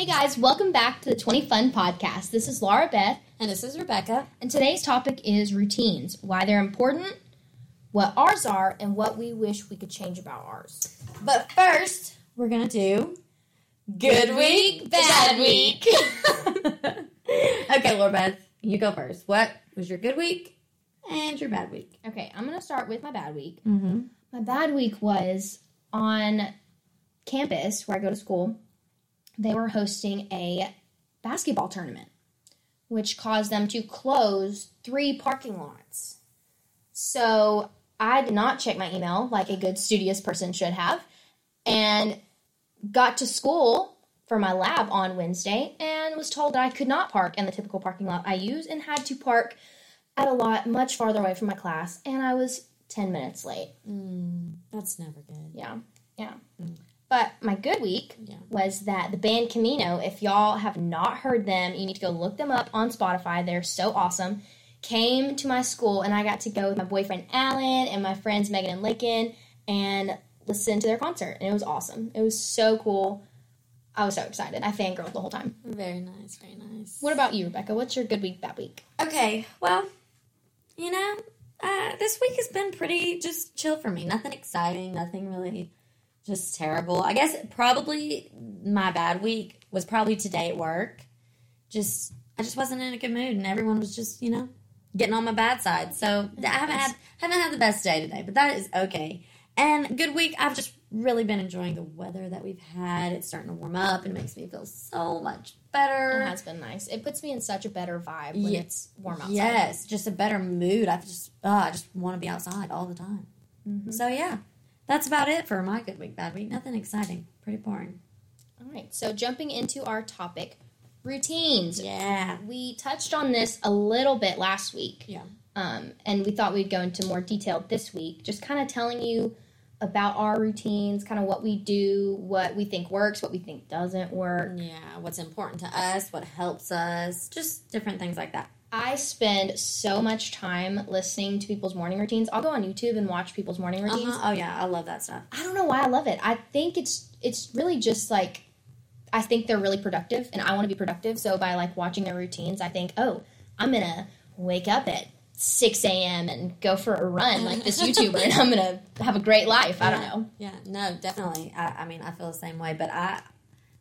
Hey guys, welcome back to the 20 Fun Podcast. This is Laura Beth, And this is Rebecca. and today's topic is routines why they're important, what ours are, and what we wish we could change about ours. But first, we're going to do Good Week, Bad Week. okay, Laura Beth, you go first. What was your good week and your bad week? Okay, I'm going to start with my bad week. Mm-hmm. My bad week was on campus where I go to school. They were hosting a basketball tournament, which caused them to close three parking lots. So I did not check my email like a good studious person should have, and got to school for my lab on Wednesday and was told that I could not park in the typical parking lot I use and had to park at a lot much farther away from my class, and I was 10 minutes late. Mm, that's never good. Yeah, yeah. Mm. But my good week Yeah. was that the band Camino, if y'all have not heard them, you need to go look them up on Spotify. They're so awesome. Came to my school and I got to go with my boyfriend Alan and my friends Megan and Lakin and listen to their concert. And it was awesome. It was so cool. I was so excited. I fangirled the whole time. Very nice, very nice. What about you, Rebecca? What's your good week, bad week? Okay, well, you know, uh, this week has been pretty just chill for me. Nothing exciting, nothing really just terrible. I guess probably my bad week was probably today at work. Just I just wasn't in a good mood, and everyone was just you know getting on my bad side. So I haven't had haven't had the best day today, but that is okay. And good week. I've just really been enjoying the weather that we've had. It's starting to warm up, and it makes me feel so much better. It has been nice. It puts me in such a better vibe when it's warm outside. Yes, just a better mood. I just, oh, I just want to be outside all the time. Mm-hmm. So yeah, that's about it for my good week, bad week. Nothing exciting. Pretty boring. All right. So jumping into our topic, routines. Yeah. We touched on this a little bit last week. Yeah. Um, and we thought we'd go into more detail this week, just kind of telling you about our routines, kind of what we do, what we think works, what we think doesn't work. Yeah. What's important to us? What helps us? Just different things like that. I spend so much time listening to people's morning routines. I'll go on YouTube and watch people's morning routines. Uh-huh. Oh yeah, I love that stuff. I don't know why I love it. I think it's it's really just like I think they're really productive and I want to be productive. So by like watching their routines, I think, oh, I'm gonna wake up at six AM and go for a run like this YouTuber and I'm gonna have a great life. I don't know. Yeah. No, definitely. I, I mean, I feel the same way. But I,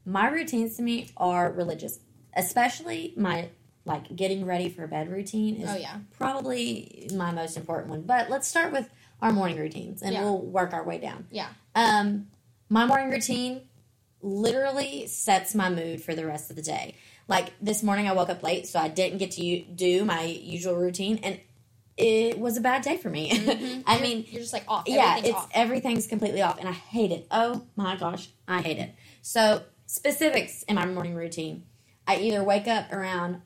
my routines to me are religious, especially my like getting ready for bed routine is Oh yeah. probably my most important one. But let's start with our morning routines and Yeah. we'll work our way down. Yeah. Um, my morning routine literally sets my mood for the rest of the day. Like this morning, I woke up late, so I didn't get to do my usual routine, and it was a bad day for me. I mean, You're just like off. yeah, it's off. everything's completely off, and I hate it. Oh my gosh, I hate it. So specifics in my morning routine: I either wake up around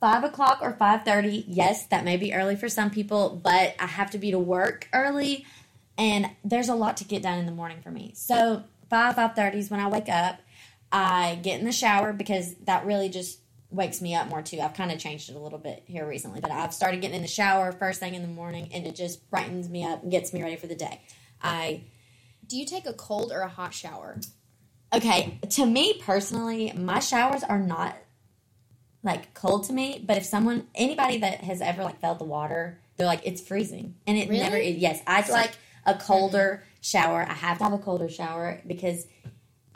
five o'clock or five thirty. Yes, that may be early for some people, but I have to be to work early, and there's a lot to get done in the morning for me. So five five thirty is when I wake up. I get in the shower because that really just wakes me up more too. I've kind of changed it a little bit here recently, but I've started getting in the shower first thing in the morning, and it just brightens me up and gets me ready for the day. I Do you take a cold or a hot shower? okay to me personally, my showers are not like cold to me, but if someone anybody that has ever like felt the water, they're like it's freezing, and it Really? never. It, yes, I like a colder shower. I have to have a colder shower because.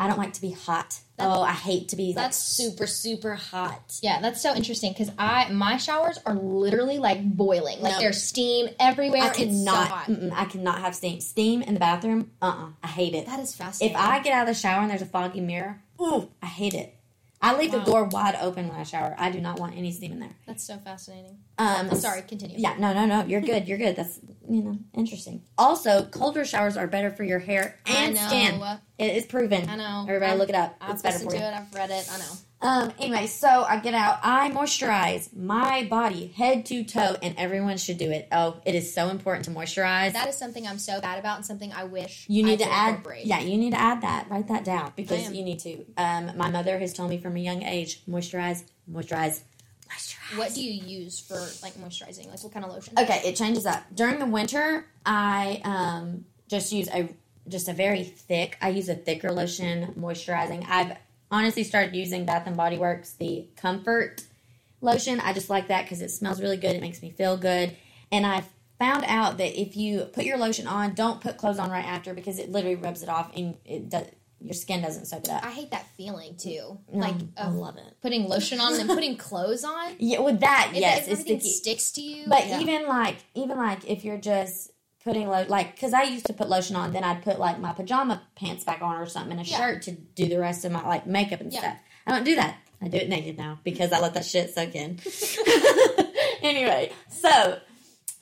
I don't like to be hot. oh, I hate to be like that's- super, super hot. Yeah, that's so interesting because I my showers are literally like boiling. Like No. there's steam everywhere. I it's so cannot. hot. I cannot have steam. Steam in the bathroom. Uh. uh I hate it. That is fascinating. If I get out of the shower and there's a foggy mirror, ooh, I hate it. I leave Wow. the door wide open when I shower. I do not want any steam in there. that's so fascinating. Um, Sorry, continue. Yeah, no, no, no. You're good. You're good. That's you know interesting. Also, colder showers are better for your hair and I know. skin. It is proven. I know. Everybody, I've- look it up. I've it's better listened for to you. it. I've read it. I know. Um. Anyway, so I get out. I moisturize my body head to toe, and everyone should do it. Oh, it is so important to moisturize. That is something I'm so bad about and something I wish You I need to add, yeah, you need to add that. Write that down because you need to. Um, my mother has told me from a young age: moisturize, moisturize, moisturize. What do you use for like moisturizing? Like what kind of lotion? Okay, it changes up during the winter. I um, just use a just a very thick. I use a thicker lotion moisturizing. I've honestly started using Bath and Body Works the Comfort lotion. I just like that because it smells really good. It makes me feel good, and I found out that if you put your lotion on, don't put clothes on right after because it literally rubs it off and it does your skin doesn't soak it up. I hate that feeling too. No, like I love it. putting lotion on and then putting clothes on. Yeah, with that, yes, it's sticks to you. But yeah. even like, even like if you're just putting lo- like, because I used to put lotion on, then I'd put like my pajama pants back on or something and a Yeah. shirt to do the rest of my like makeup and Yeah. stuff. I don't do that. I do it naked now because I let that shit soak in. anyway, so.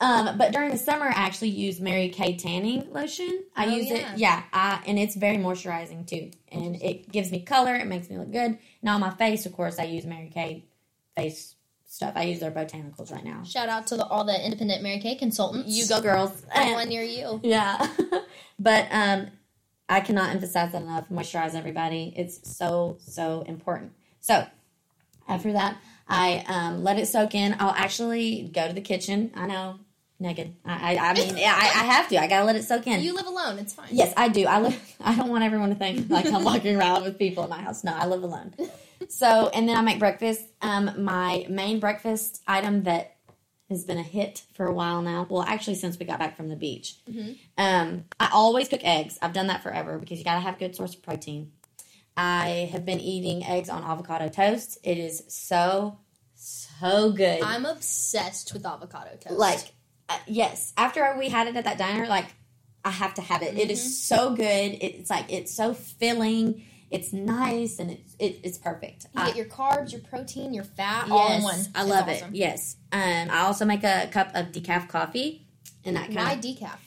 Um, but during the summer, I actually use Mary Kay tanning lotion. I Oh, use yeah. it, yeah, I, and it's very moisturizing too, and it gives me color. It makes me look good. Now on my face, of course, I use Mary Kay face stuff. I use their botanicals right now. Shout out to the, all the independent Mary Kay consultants. You go, girls. Find one near you. Yeah. but um I cannot emphasize that enough. Moisturize everybody. It's so, so important. So after that, I um, let it soak in. I'll actually go to the kitchen. I know, naked. I, I, I mean, I, I have to. I gotta let it soak in. You live alone. It's fine. Yes, I do. I live. I don't want everyone to think like I'm walking around with people in my house. No, I live alone. So, and then I make breakfast. Um, my main breakfast item that has been a hit for a while now. Well, actually, since we got back from the beach, um, I always cook eggs. I've done that forever because you got to have a good source of protein. I have been eating eggs on avocado toast. It is so, so good. I'm obsessed with avocado toast. like uh, yes after we had it at that diner like i have to have it It is so good it's like it's so filling it's nice and it's it, it's perfect you I- get your carbs, your protein, your fat, all in one. i It's love awesome. it yes um i also make a cup of decaf coffee and that Why kind decaf?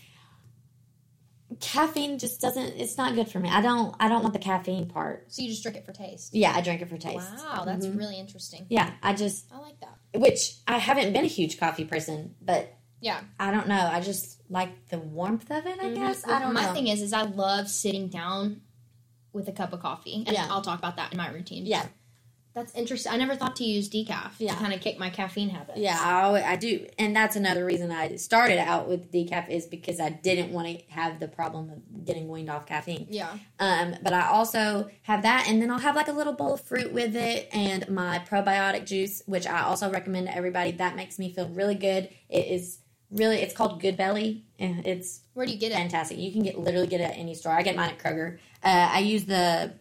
caffeine just doesn't it's not good for me i don't i don't want the caffeine part So you just drink it for taste. yeah i drink it for taste Wow, that's Mhm. really interesting. yeah i just I like that. which i haven't been a huge coffee person but Yeah. i don't know i just like the warmth of it i guess i don't My know thing is, is I love sitting down with a cup of coffee, and Yeah. I'll talk about that in my routine. yeah That's interesting. I never thought to use decaf Yeah. to kind of kick my caffeine habit. Yeah, I, I do, and that's another reason I started out with decaf is because I didn't want to have the problem of getting weaned off caffeine. Yeah. Um, but I also have that, and then I'll have like a little bowl of fruit with it, and my probiotic juice, which I also recommend to everybody. That makes me feel really good. It is really, it's called Good Belly, and it's Where do you get it? fantastic. You can get literally get it at any store. I get mine at Kroger. Uh, I use the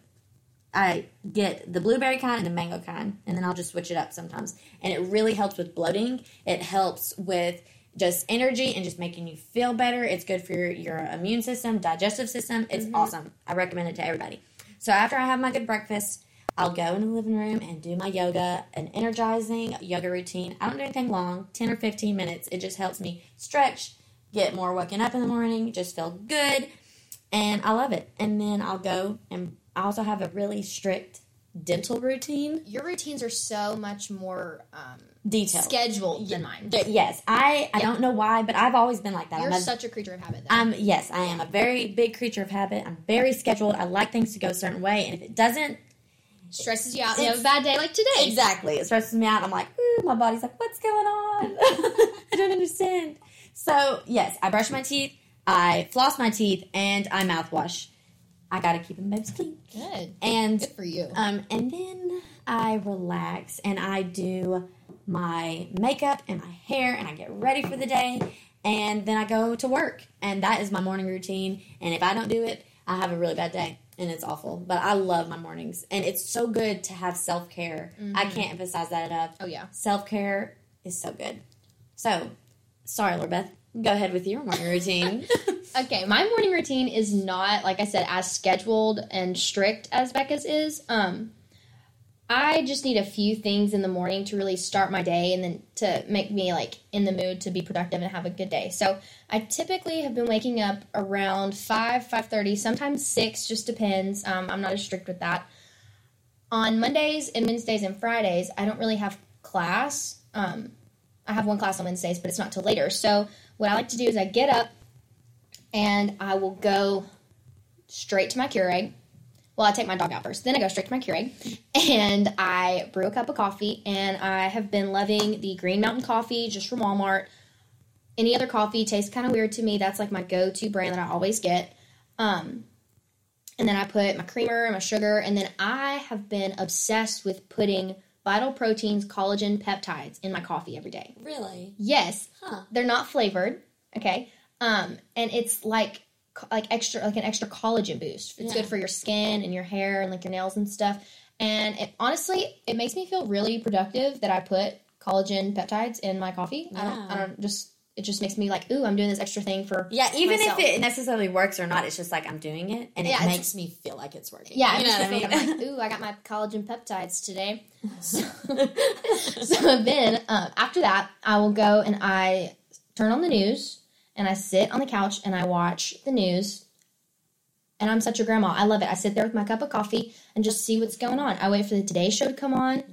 I get the blueberry kind and the mango kind, and then I'll just switch it up sometimes. And it really helps with bloating. It helps with just energy and just making you feel better. It's good for your, your immune system, digestive system. It's awesome. I recommend it to everybody. So after I have my good breakfast, I'll go in the living room and do my yoga, an energizing yoga routine. I don't do anything long, 10 or 15 minutes. It just helps me stretch, get more waking up in the morning, just feel good. And I love it. And then I'll go and I also have a really strict dental routine. Your routines are so much more um, Detailed. scheduled than mine. Yes, I I don't know why, but I've always been like that. You're I'm a, such a creature of habit. Though. I'm yes, I am a very big creature of habit. I'm very scheduled. I like things to go a certain way, and if it doesn't, Stresses you out. You have a bad day like today. exactly, it stresses me out. I'm like, Ooh, my body's like, what's going on? I don't understand. So yes, I brush my teeth, I floss my teeth, and I mouthwash. I gotta keep them babes clean. Good. And Good for you. Um, and then I relax and I do my makeup and my hair and I get ready for the day. And then I go to work. And that is my morning routine. And if I don't do it, I have a really bad day and it's awful. But I love my mornings. And it's so good to have self care. I can't emphasize that enough. oh yeah. Self care is so good. So, sorry, Laura Beth. Go ahead with your morning routine. Okay, my morning routine is not like I said as scheduled and strict as Becca's is. Um, I just need a few things in the morning to really start my day and then to make me like in the mood to be productive and have a good day. So I typically have been waking up around five, five thirty, sometimes six, just depends. Um, I'm not as strict with that. On Mondays and Wednesdays and Fridays, I don't really have class. Um, I have one class on Wednesdays, but it's not till later. So what I like to do is I get up and I will go straight to my Keurig. Well, I take my dog out first. Then I go straight to my Keurig and I brew a cup of coffee. And I have been loving the Green Mountain coffee just from Walmart. Any other coffee tastes kind of weird to me. That's like my go to brand that I always get. Um, and then I put my creamer and my sugar, and then I have been obsessed with putting vital proteins, collagen, peptides in my coffee every day. Really? Yes, Huh. they're not flavored, okay? Um, and it's like like extra like an extra collagen boost. It's Yeah. good for your skin and your hair and like your nails and stuff. And it honestly, it makes me feel really productive that I put collagen peptides in my coffee. I don't I don't just it just makes me like, ooh, I'm doing this extra thing for Yeah, even myself. if it necessarily works or not, it's just like I'm doing it, and Yeah, it makes me feel like it's working. Yeah, you I know what I mean. I'm like, ooh, I got my collagen peptides today. So, so then um, after that, I will go and I turn on the news and I sit on the couch and I watch the news. And I'm such a grandma. I love it. I sit there with my cup of coffee and just see what's going on. I wait for the Today Show to come on.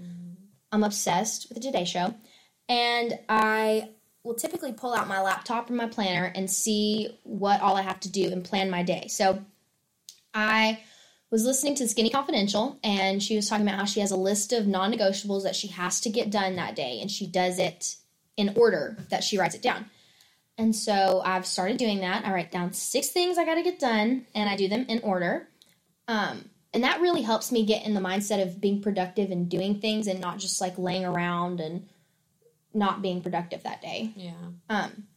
I'm obsessed with the Today Show. And I will typically pull out my laptop or my planner and see what all I have to do and plan my day. So I was listening to Skinny Confidential, and she was talking about how she has a list of non negotiables that she has to get done that day, and she does it in order that she writes it down. And so I've started doing that. I write down six things I got to get done, and I do them in order. Um, and that really helps me get in the mindset of being productive and doing things and not just like laying around and not being productive that day. yeah. Um,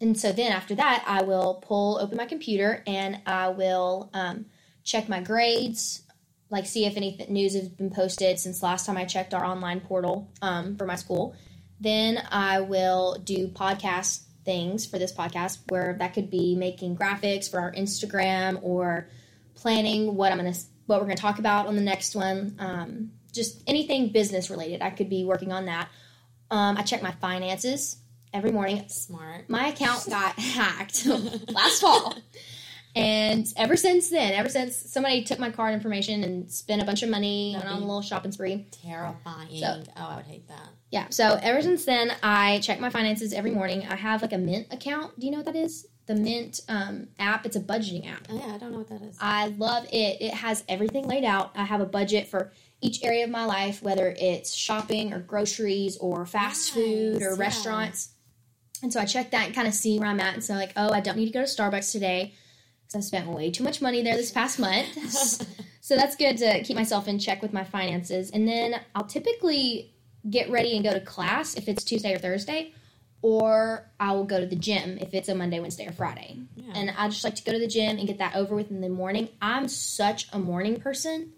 and so then after that, I will pull open my computer and I will um, check my grades, like see if any news has been posted since last time I checked our online portal um, for my school. Then I will do podcast things for this podcast, where that could be making graphics for our Instagram or planning what I'm gonna what we're gonna talk about on the next one. Um, just anything business related, I could be working on that. Um, I check my finances every morning. Smart. My account got hacked last fall. And ever since then, ever since somebody took my card information and spent a bunch of money, went on a little shopping spree. Terrifying. So- oh, I would hate that. Yeah, so ever since then, I check my finances every morning. I have like a Mint account. Do you know what that is? The Mint um, app. It's a budgeting app. Oh, yeah, I don't know what that is. I love it. It has everything laid out. I have a budget for each area of my life, whether it's shopping or groceries or fast food or yeah. restaurants. And so I check that and kind of see where I'm at. And so, like, oh, I don't need to go to Starbucks today because I spent way too much money there this past month. so that's good to keep myself in check with my finances. And then I'll typically get ready and go to class if it's Tuesday or Thursday, or I will go to the gym if it's a Monday, Wednesday, or Friday. Yeah. And I just like to go to the gym and get that over with in the morning. I'm such a morning person.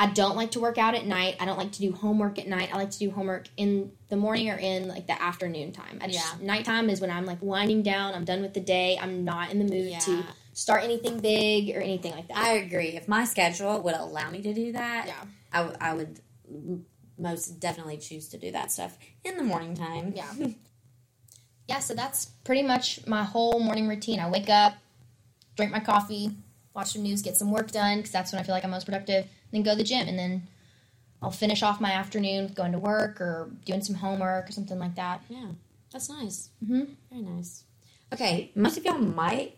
I don't like to work out at night. I don't like to do homework at night. I like to do homework in the morning or in like the afternoon time. I just, Yeah. Nighttime is when I'm like winding down. I'm done with the day. I'm not in the mood Yeah. to start anything big or anything like that. I agree. If my schedule would allow me to do that, Yeah. I, w- I would most definitely choose to do that stuff in the morning time. Yeah. yeah, so that's pretty much my whole morning routine. I wake up, drink my coffee, watch some news, get some work done because that's when I feel like I'm most productive. Then go to the gym, and then I'll finish off my afternoon with going to work or doing some homework or something like that. Yeah, that's nice. Mhm. Very nice. Okay, most of y'all might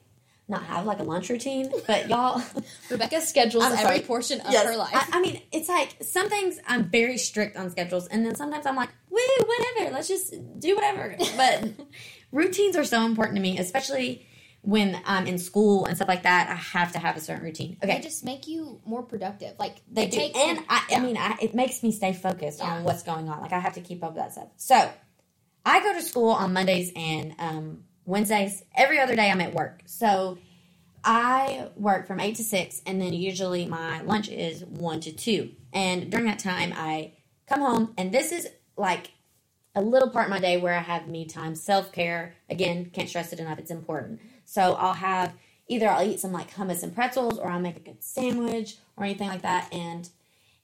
not have like a lunch routine, but y'all. Rebecca schedules every portion of Yes, her life. I, I mean, it's like some things I'm very strict on schedules, and then sometimes I'm like, woo, whatever, let's just do whatever. But routines are so important to me, especially when I'm in school and stuff like that. I have to have a certain routine. Okay, they just make you more productive. Like they do, take- and I, I mean, I, it makes me stay focused Yeah. on what's going on. Like I have to keep up with that stuff. So I go to school on Mondays and um, Wednesdays. Every other day, I'm at work. So I work from eight to six, and then usually my lunch is one to two. And during that time, I come home, and this is like a little part of my day where I have me time, self care. Again, can't stress it enough; it's important. So I'll have either I'll eat some like hummus and pretzels, or I'll make a good sandwich or anything like that. And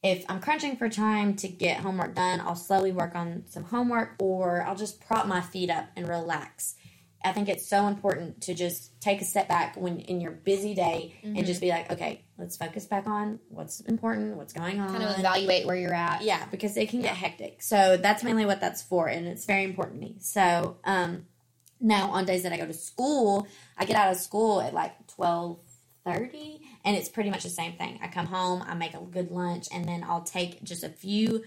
if I'm crunching for time to get homework done, I'll slowly work on some homework, or I'll just prop my feet up and relax. I think it's so important to just take a step back when in your busy day and just be like, okay, let's focus back on what's important, what's going on. kind of evaluate where you're at. Yeah, because it can get hectic. So that's mainly what that's for, and it's very important to me. So um, now on days that I go to school, I get out of school at like twelve thirty, and it's pretty much the same thing. I come home, I make a good lunch, and then I'll take just a few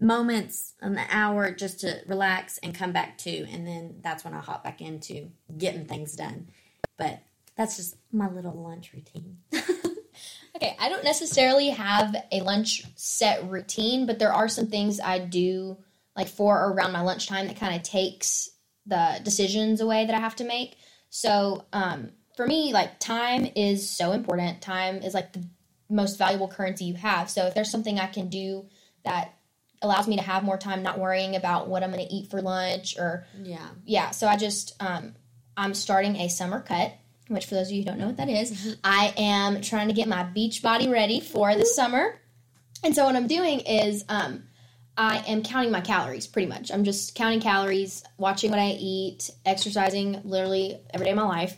moments, an hour, just to relax and come back to, and then that's when I hop back into getting things done. But that's just my little lunch routine. Okay, I don't necessarily have a lunch set routine, but there are some things I do like for around my lunchtime that kind of takes the decisions away that I have to make. So, um, for me, like time is so important. Time is like the most valuable currency you have. So, if there's something I can do that allows me to have more time not worrying about what I'm going to eat for lunch or Yeah. yeah, so I just um, I'm starting a summer cut, which for those of you who don't know what that is, I am trying to get my beach body ready for the summer. And so what I'm doing is um, I am counting my calories pretty much. I'm just counting calories, watching what I eat, exercising literally every day of my life.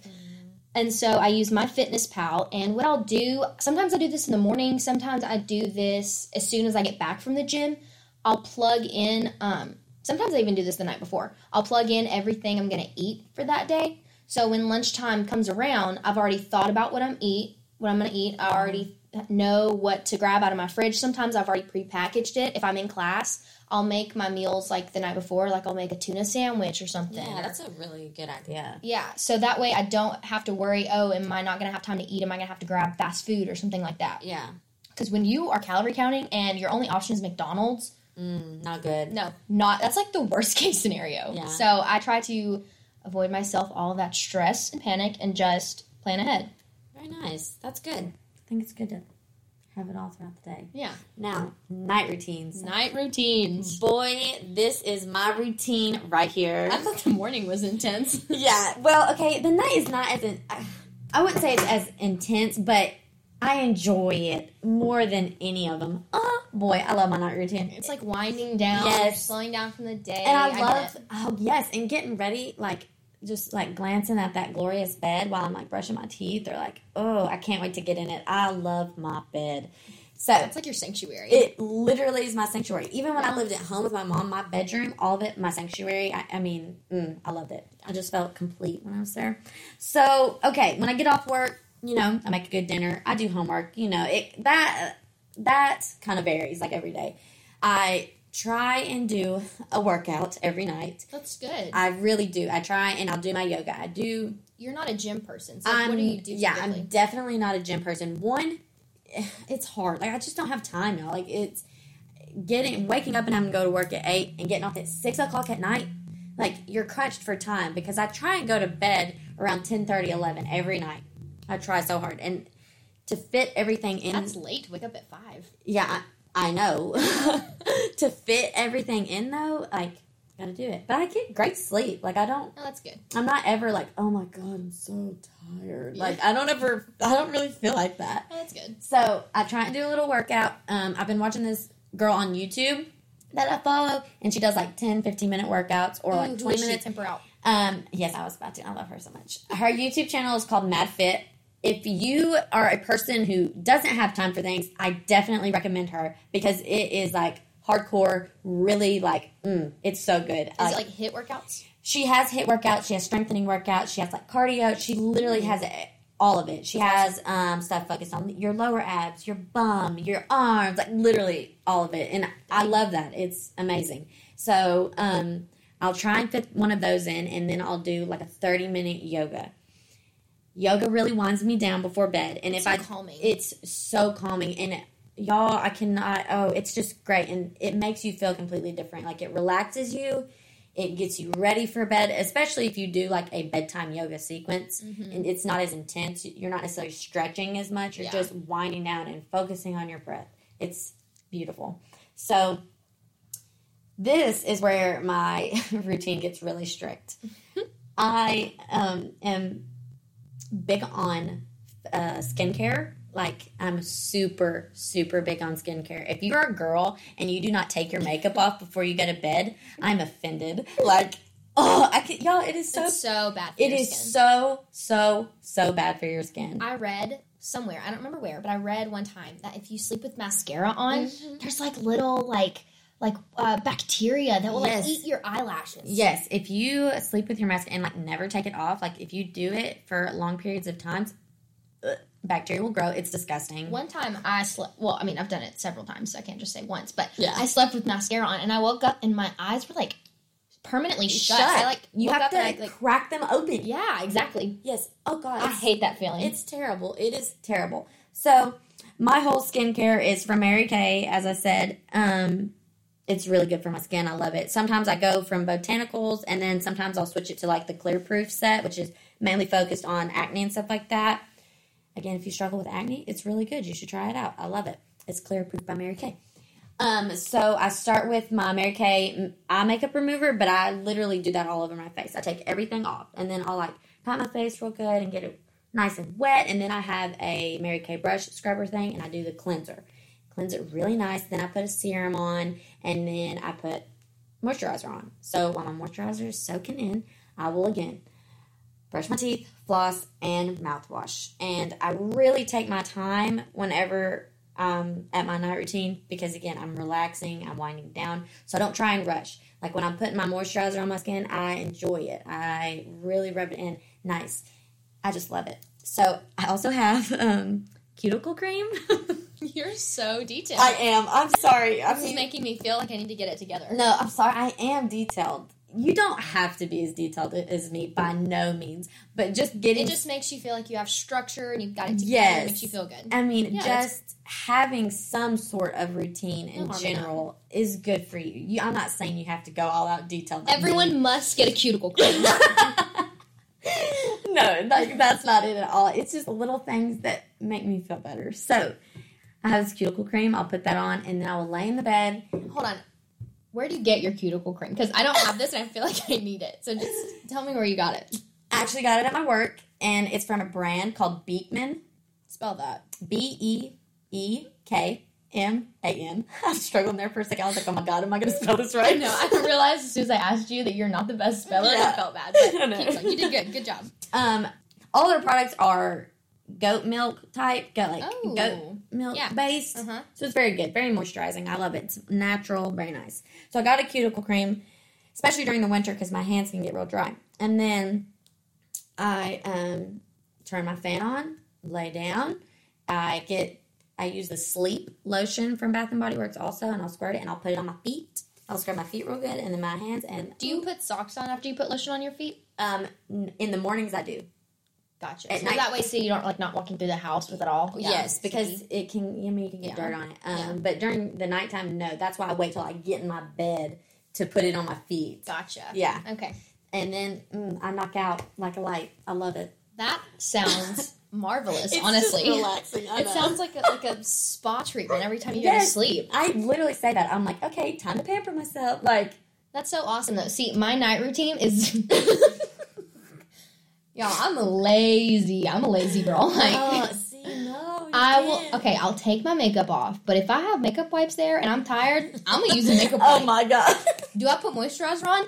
And so I use my fitness pal and what I'll do, sometimes I do this in the morning, sometimes I do this as soon as I get back from the gym. I'll plug in um, sometimes I even do this the night before. I'll plug in everything I'm going to eat for that day. So when lunchtime comes around, I've already thought about what I'm eat, what I'm going to eat. I already know what to grab out of my fridge. Sometimes I've already prepackaged it. If I'm in class, I'll make my meals like the night before, like I'll make a tuna sandwich or something. Yeah, that's a really good idea. yeah, so that way I don't have to worry, oh, am I not going to have time to eat? Am I going to have to grab fast food or something like that? Yeah. Because when you are calorie counting and your only option is McDonald's, Mm, not good. no, not that's like the worst case scenario. Yeah. So I try to avoid myself all of that stress and panic and just plan ahead. Very nice. That's good. Think it's good to have it all throughout the day. Yeah. Now, night routines. Night routines. Boy, this is my routine right here. I thought the morning was intense. yeah. Well, okay, the night is not as in, I wouldn't say it's as intense, but I enjoy it more than any of them. Oh boy, I love my night routine. It's like winding down, Yes. slowing down from the day. and I love oh yes, and getting ready like just like glancing at that glorious bed while I'm like brushing my teeth or like oh I can't wait to get in it. I love my bed. So It's like your sanctuary. it literally is my sanctuary. Even when I lived at home with my mom, my bedroom, all of it, my sanctuary. I, I mean, mm, I loved it. I just felt complete when I was there. So, okay, when I get off work, you know, I make a good dinner. I do homework. You know, it that that kind of varies like every day. I try and do a workout every night. That's good. I really do. I try and I'll do my yoga. I do You're not a gym person, so I'm, what do you do? Yeah, typically? I'm definitely not a gym person. One, it's hard. Like I just don't have time now. Like it's getting waking up and having to go to work at eight and getting off at six o'clock at night. Like you're crunched for time because I try and go to bed around 10, 30, 11 every night. I try so hard and to fit everything in. That's late. Wake up at five. yeah, I, know. to fit everything in though, like gotta do it. But I get great sleep. Like I don't Oh, that's good. I'm not ever like, oh my god, I'm so tired. Like I don't ever, I don't really feel like that. Oh, that's good. So I try and do a little workout. Um, I've been watching this girl on YouTube that I follow, and she does like 10, 15 minute workouts or like 20 minutes. Temper out. Um, yes, I was about to. I love her so much. Her YouTube channel is called Mad Fit. If you are a person who doesn't have time for things, I definitely recommend her because it is like hardcore, really like, mm, it's so good. Is Like, it like HIIT workouts? she has HIIT workouts, she has strengthening workouts, she has like cardio. She literally has it, all of it. She has um, stuff focused on your lower abs, your bum, your arms, like literally all of it. And I love that. It's amazing. So um, I'll try and fit one of those in, and then I'll do like a 30 minute yoga. Yoga really winds me down before bed, and It's if so I calming. it's so calming and y'all i cannot oh it's just great and it makes you feel completely different like it relaxes you it gets you ready for bed especially if you do like a bedtime yoga sequence and it's not as intense you're not necessarily stretching as much you're Yeah. just winding down and focusing on your breath it's beautiful so this is where my routine gets really strict i um, am big on uh, skincare. Like I'm super, super big on skincare. If you're a girl and you do not take your makeup off before you go to bed, I'm offended. Like, oh, I can, y'all, it is so, it's so bad. It is skin. so, so, so bad for your skin. I read somewhere, I don't remember where, but I read one time that if you sleep with mascara on, Mm-hmm. there's like little like like uh, bacteria that will Yes. like eat your eyelashes. Yes, if you sleep with your mask and like never take it off, like if you do it for long periods of times, ugh, bacteria will grow. It's disgusting. One time I slept. Well, I mean, I've done it several times, so I can't just say once. But Yeah. I slept with mascara on, and I woke up and my eyes were like permanently shut. Shut. I like you have to I, like crack them open. yeah, exactly. Yes. Oh God. I hate that feeling. It's terrible. It is terrible. So, my whole skincare is from Mary Kay, as I said. Um, it's really good for my skin. I love it. Sometimes I go from botanicals and then sometimes I'll switch it to like the clear proof set, which is mainly focused on acne and stuff like that. Again, if you struggle with acne, it's really good. You should try it out. I love it. It's clear proof by Mary Kay. Um, so I start with my Mary Kay eye makeup remover, but I literally do that all over my face. I take everything off and then I'll like pat my face real good and get it nice and wet. And then I have a Mary Kay brush scrubber thing and I do the cleanser. Cleanse it really nice. Then I put a serum on and then I put moisturizer on. So while my moisturizer is soaking in, I will again brush my teeth, floss, and mouthwash. And I really take my time whenever um, at my night routine because again, I'm relaxing, I'm winding down, so I don't try and rush. Like when I'm putting my moisturizer on my skin, I enjoy it. I really rub it in nice. I just love it. So I also have um, cuticle cream. You're so detailed. I am. I'm sorry. I this is making me feel like I need to get it together. No, I'm sorry. I am detailed. You don't have to be as detailed as me by no means, but just getting it just makes you feel like you have structure and you've got it together. Yes. It makes you feel good. I mean, Yeah, just having some sort of routine in No general is good for you. you. I'm not saying you have to go all out detailed. Everyone must get a cuticle cream. no, like that's not it at all. It's just little things that make me feel better. So I have this cuticle cream. I'll put that on, and then I will lay in the bed. Hold on. Where do you get your cuticle cream? Because I don't have this and I feel like I need it. So just tell me where you got it. I actually got it at my work, and it's from a brand called Beekman. Spell that. B E E K M A N. I was struggling there for a second. I was like, oh my god, am I going to spell this right? No. I realized as soon as I asked you that you're not the best speller, Yeah. I felt bad. I But know. keep. You did good. Good job. Um, all their products are goat milk type, goat like Oh. goat milk Yeah. based. Uh-huh. So it's very good, very moisturizing. I love it. It's natural, very nice. So I got a cuticle cream, especially during the winter because my hands can get real dry. And then I um, turn my fan on, lay down. I get I use the sleep lotion from Bath and Body Works also, and I'll squirt it and I'll put it on my feet. I'll scrub my feet real good, and then my hands. And Do you put socks on after you put lotion on your feet? um in the mornings I do. Gotcha. At so night- that way, so you don't like not walking through the house with it all. Yeah, yes, because it can. I mean, you can get Yeah. dirt on it. Um, Yeah. But during the nighttime, no. That's why I wait till I get in my bed to put it on my feet, gotcha. Yeah. Okay. and then mm, I knock out like a light. I love it. That sounds marvelous. Honestly, relaxing. I it sounds like a, like a spa treatment every time you go to sleep. I literally say that. I'm like, okay, time to pamper myself. Like, That's so awesome though. See, my night routine is Y'all, I'm lazy. I'm a lazy girl. Like oh, see, no, I will okay, I'll take my makeup off, but if I have makeup wipes there and I'm tired, I'm gonna use a makeup Oh wipe. my god. Do I put moisturizer on?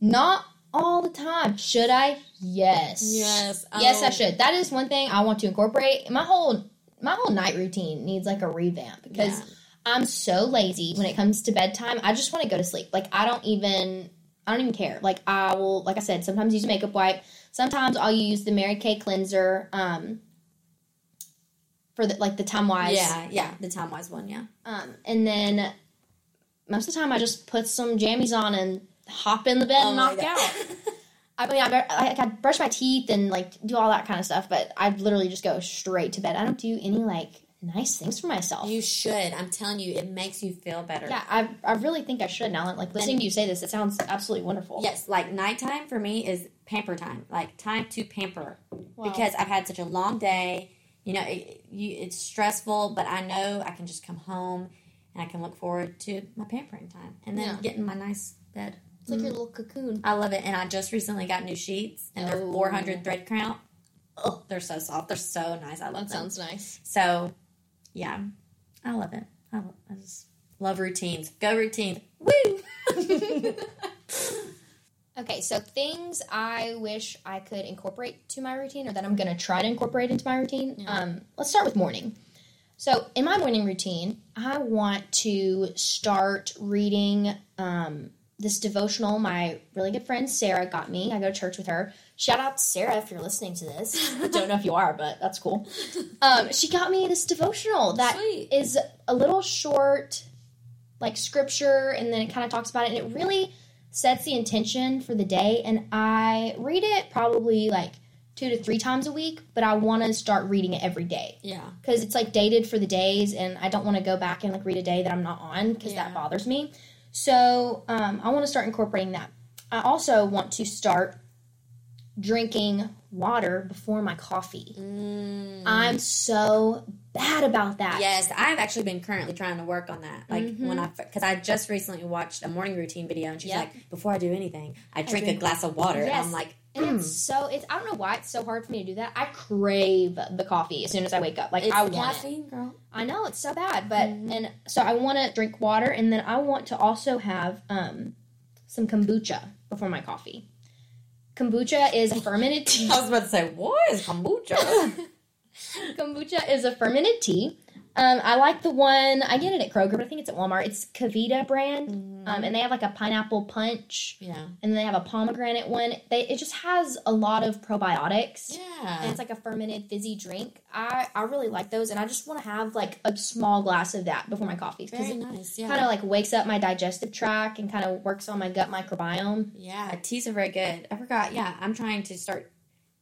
Not all the time. Should I? Yes. yes. Yes, I should. That is one thing I want to incorporate. My whole my whole night routine needs like a revamp because Yeah. I'm so lazy when it comes to bedtime. I just want to go to sleep. Like I don't even I don't even care. Like I will like I said, sometimes use a makeup wipe. Sometimes I'll use the Mary Kay cleanser um for the like the time wise. Yeah, yeah, the time wise one. Yeah. Um and then most of the time I just put some jammies on and hop in the bed and Oh my knock God. out. I mean, I, I, I brush my teeth and like do all that kind of stuff, but I literally just go straight to bed. I don't do any like nice things for myself. You should. I'm telling you, it makes you feel better. yeah, I, I really think I should now. Like listening to you say this, it sounds absolutely wonderful. Yes, like nighttime for me is pamper time, like time to pamper. Wow. Because I've had such a long day. You know, it, you, it's stressful, but I know I can just come home and I can look forward to my pampering time and then Yeah. get in my nice bed. it's like your mm-hmm. little cocoon. I love it. And I just recently got new sheets and they're Oh. 400 thread count. Oh, they're so soft. They're so nice. I love That them. sounds nice. So, yeah, I love it. I, love, I just love routines. Go routines. Woo! Okay, so things I wish I could incorporate to my routine or that I'm going to try to incorporate into my routine. Yeah. Um, let's start with morning. So, in my morning routine, I want to start reading um, this devotional my really good friend Sarah got me. I go to church with her. Shout out to Sarah if you're listening to this. I don't know if you are, but that's cool. Um, she got me this devotional that is Sweet. a little short, like scripture, and then it kind of talks about it, and it really sets the intention for the day. And I read it probably like two to three times a week, but I want to start reading it every day Yeah. because it's like dated for the days, and I don't want to go back and like read a day that I'm not on because Yeah. that bothers me. So um, I want to start incorporating that. I also want to start drinking water before my coffee. I'm so bad about that. Yes, I've actually been currently trying to work on that. Like when I, because I just recently watched a morning routine video, and she's Yep. like, "Before I do anything, I drink, drink- a glass of water." And Yes. I'm like, And mm. it's so it's I don't know why it's so hard for me to do that. I crave the coffee as soon as I wake up. Like "It's I the want it. caffeine, girl." I know it's so bad, but Mhm. and so I want to drink water, and then I want to also have um, some kombucha before my coffee. Kombucha is a fermented tea. I was about to say, "What is kombucha?" kombucha is a fermented tea. Um, I like the one I get it at Kroger, but I think it's at Walmart. It's KeVita brand, um, and they have like a pineapple punch, yeah, and they have a pomegranate one. They it just has a lot of probiotics. and yeah. it's like a fermented fizzy drink. I I really like those, and I just want to have like a small glass of that before my coffee because Very it nice. Yeah, kind of like wakes up my digestive tract and kind of works on my gut microbiome. yeah. Teas are very good. I forgot. Yeah, I'm trying to start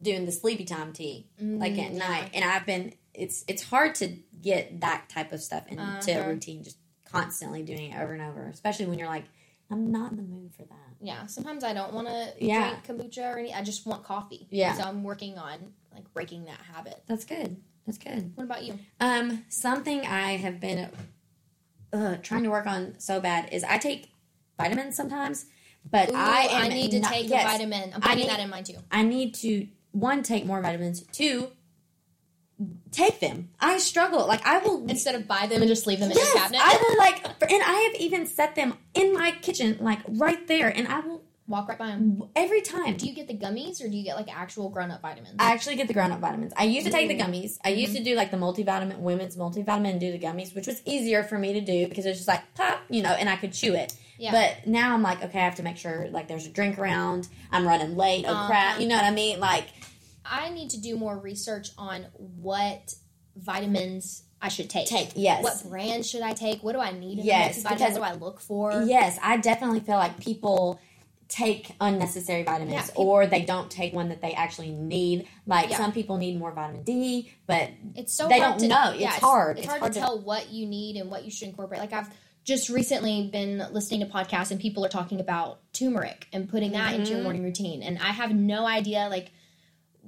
doing the sleepy time tea, like at Mm, night, and I've been. It's it's hard to get that type of stuff into Uh-huh. a routine, just constantly doing it over and over, especially when you're like, I'm not in the mood for that. Yeah, sometimes I don't want to Yeah. drink kombucha or any. I just want coffee. Yeah. so I'm working on like breaking that habit. That's good. That's good. What about you? Um, something I have been uh, trying to work on so bad is I take vitamins sometimes, but Ooh, I am need to not- take yes, a vitamin. I'm I putting need- that in mind too. I need to one take more vitamins. Two, take them. I struggle. Like I will. Instead of buy them and just leave them in the cabinet, I will like, and I have even set them in my kitchen, like right there, and I will walk right by them. every time. Do you get the gummies or do you get like actual grown up vitamins? I actually get the ground up vitamins. I used to take the gummies. I used to do like the multivitamin, women's multivitamin, and do the gummies, which was easier for me to do because it was just like pop, you know, and I could chew it. yeah, But now I'm like, okay, I have to make sure like there's a drink around. I'm running late. Oh crap, Uh-huh. you know what I mean? Like, I need to do more research on what vitamins I should take. take yes, What brand should I take? What do I need Yes, multivitamin? because- What do I look for? yes. I definitely feel like people take unnecessary vitamins Yeah, people- or they don't take one that they actually need. Like Yeah. some people need more vitamin D, but It's so They don't to know. Yeah, It's hard. It's, It's hard, hard to to- tell what you need and what you should incorporate. Like I've just recently been listening to podcasts and people are talking about turmeric and putting that into your Mhm. morning routine, and I have no idea like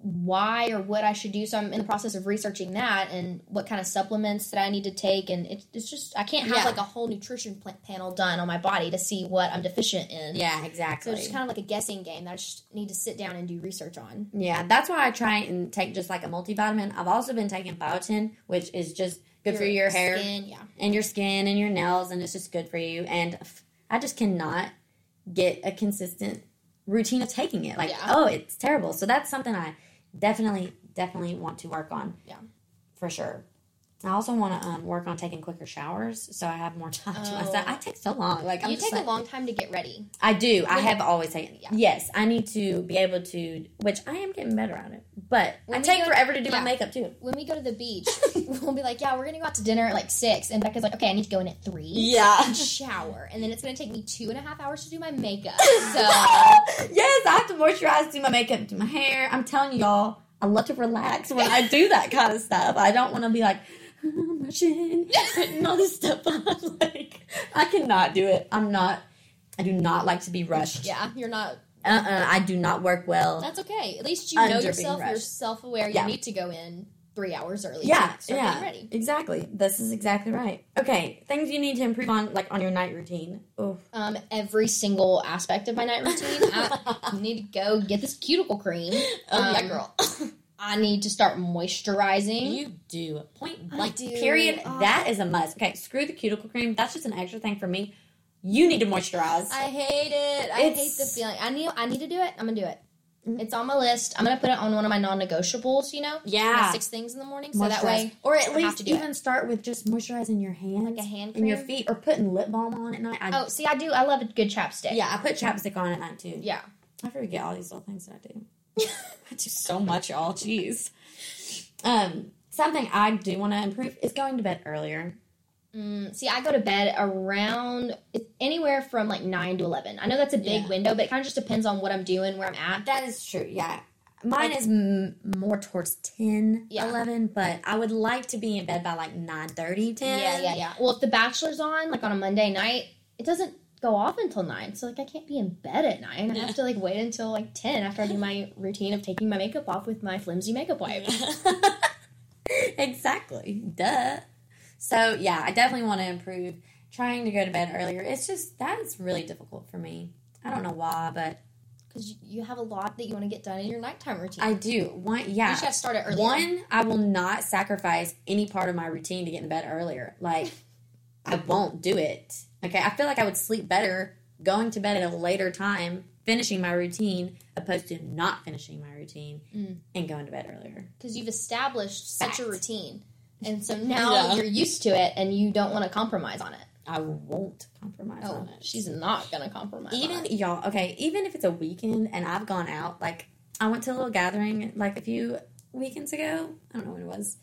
why or what I should do. So I'm in the process of researching that and what kind of supplements that I need to take. And it's, it's just I can't have Yeah. like a whole nutrition pl- panel done on my body to see what I'm deficient in. yeah, exactly. So it's just kind of like a guessing game that I just need to sit down and do research on. Yeah, that's why I try and take just like a multivitamin. I've also been taking biotin, which is just good for your hair skin, yeah. and your skin and your nails, and it's just good for you. And I just cannot get a consistent routine of taking it. Like, Yeah. oh, it's terrible. So that's something I definitely, definitely want to work on. Yeah. for sure. I also want to um, work on taking quicker showers, so I have more time to Oh. myself. I take so long. Like I'm you take like, a long time to get ready. I do. I have always taken. Yeah. Yes, I need to be able to, which I am getting better at it. But When I take forever to do yeah. my makeup too. when we go to the beach, we'll be like, yeah, we're gonna go out to dinner at like six, and Becca's like, okay, I need to go in at three. Yeah. and shower, and then it's gonna take me two and a half hours to do my makeup. So yes, I have to moisturize, do my makeup, do my hair. I'm telling y'all, I love to relax when I do that kind of stuff. I don't want to be like "I'm rushing, putting all this stuff on. like I cannot do it. I'm not. I do not like to be rushed. yeah, you're not. Uh. uh I do not work well. That's okay. At least you know yourself. You're self aware. You Yeah. need to go in three hours early. Yeah, yeah, ready. exactly. This is exactly right. Okay, things you need to improve on, like on your night routine. Oh, Um, every single aspect of my night routine. I need to go get this cuticle cream. Oh, yeah, Um, girl. I need to start moisturizing. You do. Point blank. do. Period. Oh. That is a must. Okay, screw the cuticle cream. That's just an extra thing for me. You need to moisturize. I hate it. I It's- hate the feeling. I need. I need to do it. I'm gonna do it. Mhm. It's on my list. I'm gonna put it on one of my non-negotiables. You know, yeah. six things in the morning, so that way or at least even start with just moisturizing your hands like a hand and cream. your feet, or putting lip balm on at night. I, Oh, see, I do. I love a good chapstick. yeah, I put chapstick on at night too. yeah. I forget all these little things that I do. I do so much, y'all. Jeez. Um, something I do want to improve is going to bed earlier. Mm, see, I go to bed around anywhere from like nine to eleven. I know that's a big Yeah. window, but it kind of just depends on what I'm doing, where I'm at. That is true. Yeah. Mine is m- more towards 10, Yeah. 11, but I would like to be in bed by like 9 10. Yeah, yeah, yeah. Well, if The Bachelor's on, like on a Monday night, it doesn't go off until nine. So like I can't be in bed at nine. I have to like wait until like ten after I do my routine of taking my makeup off with my flimsy makeup wipe. exactly. Duh. So, yeah, I definitely want to improve trying to go to bed earlier. It's just that is really difficult for me. I don't know why, but Because you have a lot that you want to get done in your nighttime routine. I do. One, yeah. you yeah. should have started earlier. One, I will not sacrifice any part of my routine to get in bed earlier. Like, I won't do it. Okay, I feel like I would sleep better going to bed at a later time, finishing my routine, opposed to not finishing my routine Mm. and going to bed earlier. because you've established such a routine, and so now Yeah. you're used to it, and you don't want to compromise on it. I won't compromise Oh, on it. she's not gonna compromise. on even it. y'all okay even if it's a weekend and i've gone out like i went to a little gathering like a few weekends ago i don't know when it was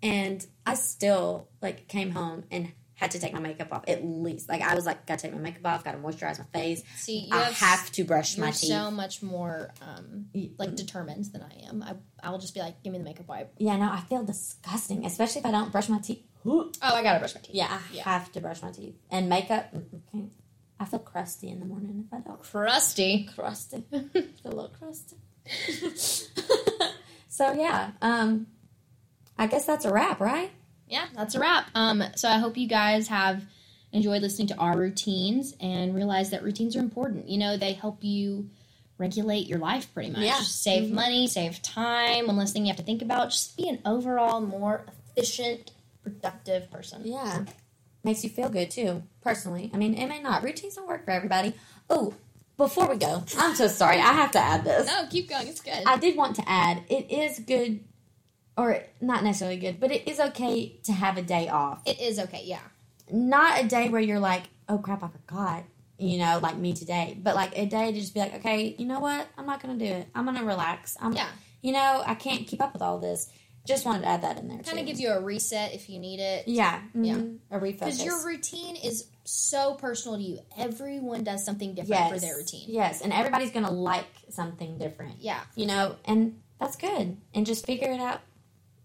and i still like came home and had to take my makeup off at least like i was like gotta take my makeup off gotta moisturize my face see, you i have, have to brush my teeth so much more um, like determined than I am. I I will just be like, give me the makeup wipe. yeah no i feel disgusting especially if i don't brush my teeth Oh, I gotta brush my teeth. yeah i Yeah. have to brush my teeth and makeup mm, okay. i feel crusty in the morning if i don't Crusty. crusty. Feel a little crusty. so yeah, um, I guess that's a wrap, right? Yeah, that's a wrap. Um, so I hope you guys have enjoyed listening to our routines and realize that routines are important. You know, they help you regulate your life pretty much. Yeah. Save Mhm. money, save time, one less thing you have to think about. Just be an overall more efficient, productive person. Yeah, makes you feel good too. Personally, I mean, it may not. Routines don't work for everybody. Oh, before we go, I'm so sorry. I have to add this. No, keep going. It's good. I did want to add. It is good, or not necessarily good, but it is okay to have a day off. it is okay. Yeah. not a day where you're like, oh crap, I forgot, you know, like me today, but like a day to just be like, okay, you know what, I'm not gonna do it. I'm gonna relax. I'm, Yeah. you know, I can't keep up with all this. Just wanted to add that in there. Kind of gives you a reset if you need it. yeah, Yeah. mhm, a refocus. Because your routine is so personal to you. Everyone does something different yes, for their routine. yes, and everybody's gonna like something different, Yeah. you know, and that's good. And just figure it out.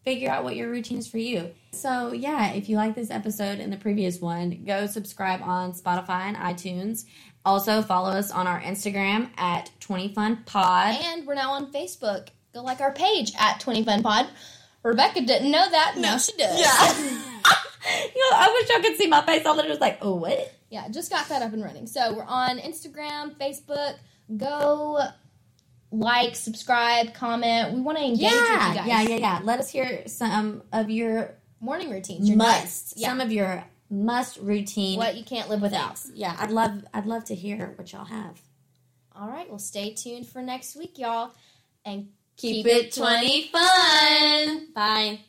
Figure out what your routine is for you. So, yeah, if you like this episode and the previous one, go subscribe on Spotify and iTunes. Also, follow us on our Instagram at 20funpod. And we're now on Facebook. Go like our page at 20 Fun Pod. Rebecca didn't know that. Now she does. Yeah. you know, I wish I could see my face. I literally was like, oh, what? Yeah, just got that up and running. So we're on Instagram, Facebook. Go like, subscribe, comment. We want to engage with you Yeah, guys. yeah, yeah, yeah. Let us hear some of your Morning routines. Your nights. Yeah. Some of your must routine. what you can't live without. things. Yeah, I'd love, I'd love to hear what y'all have. All right, well, stay tuned for next week, y'all. And Keep, it 20 fun. Bye.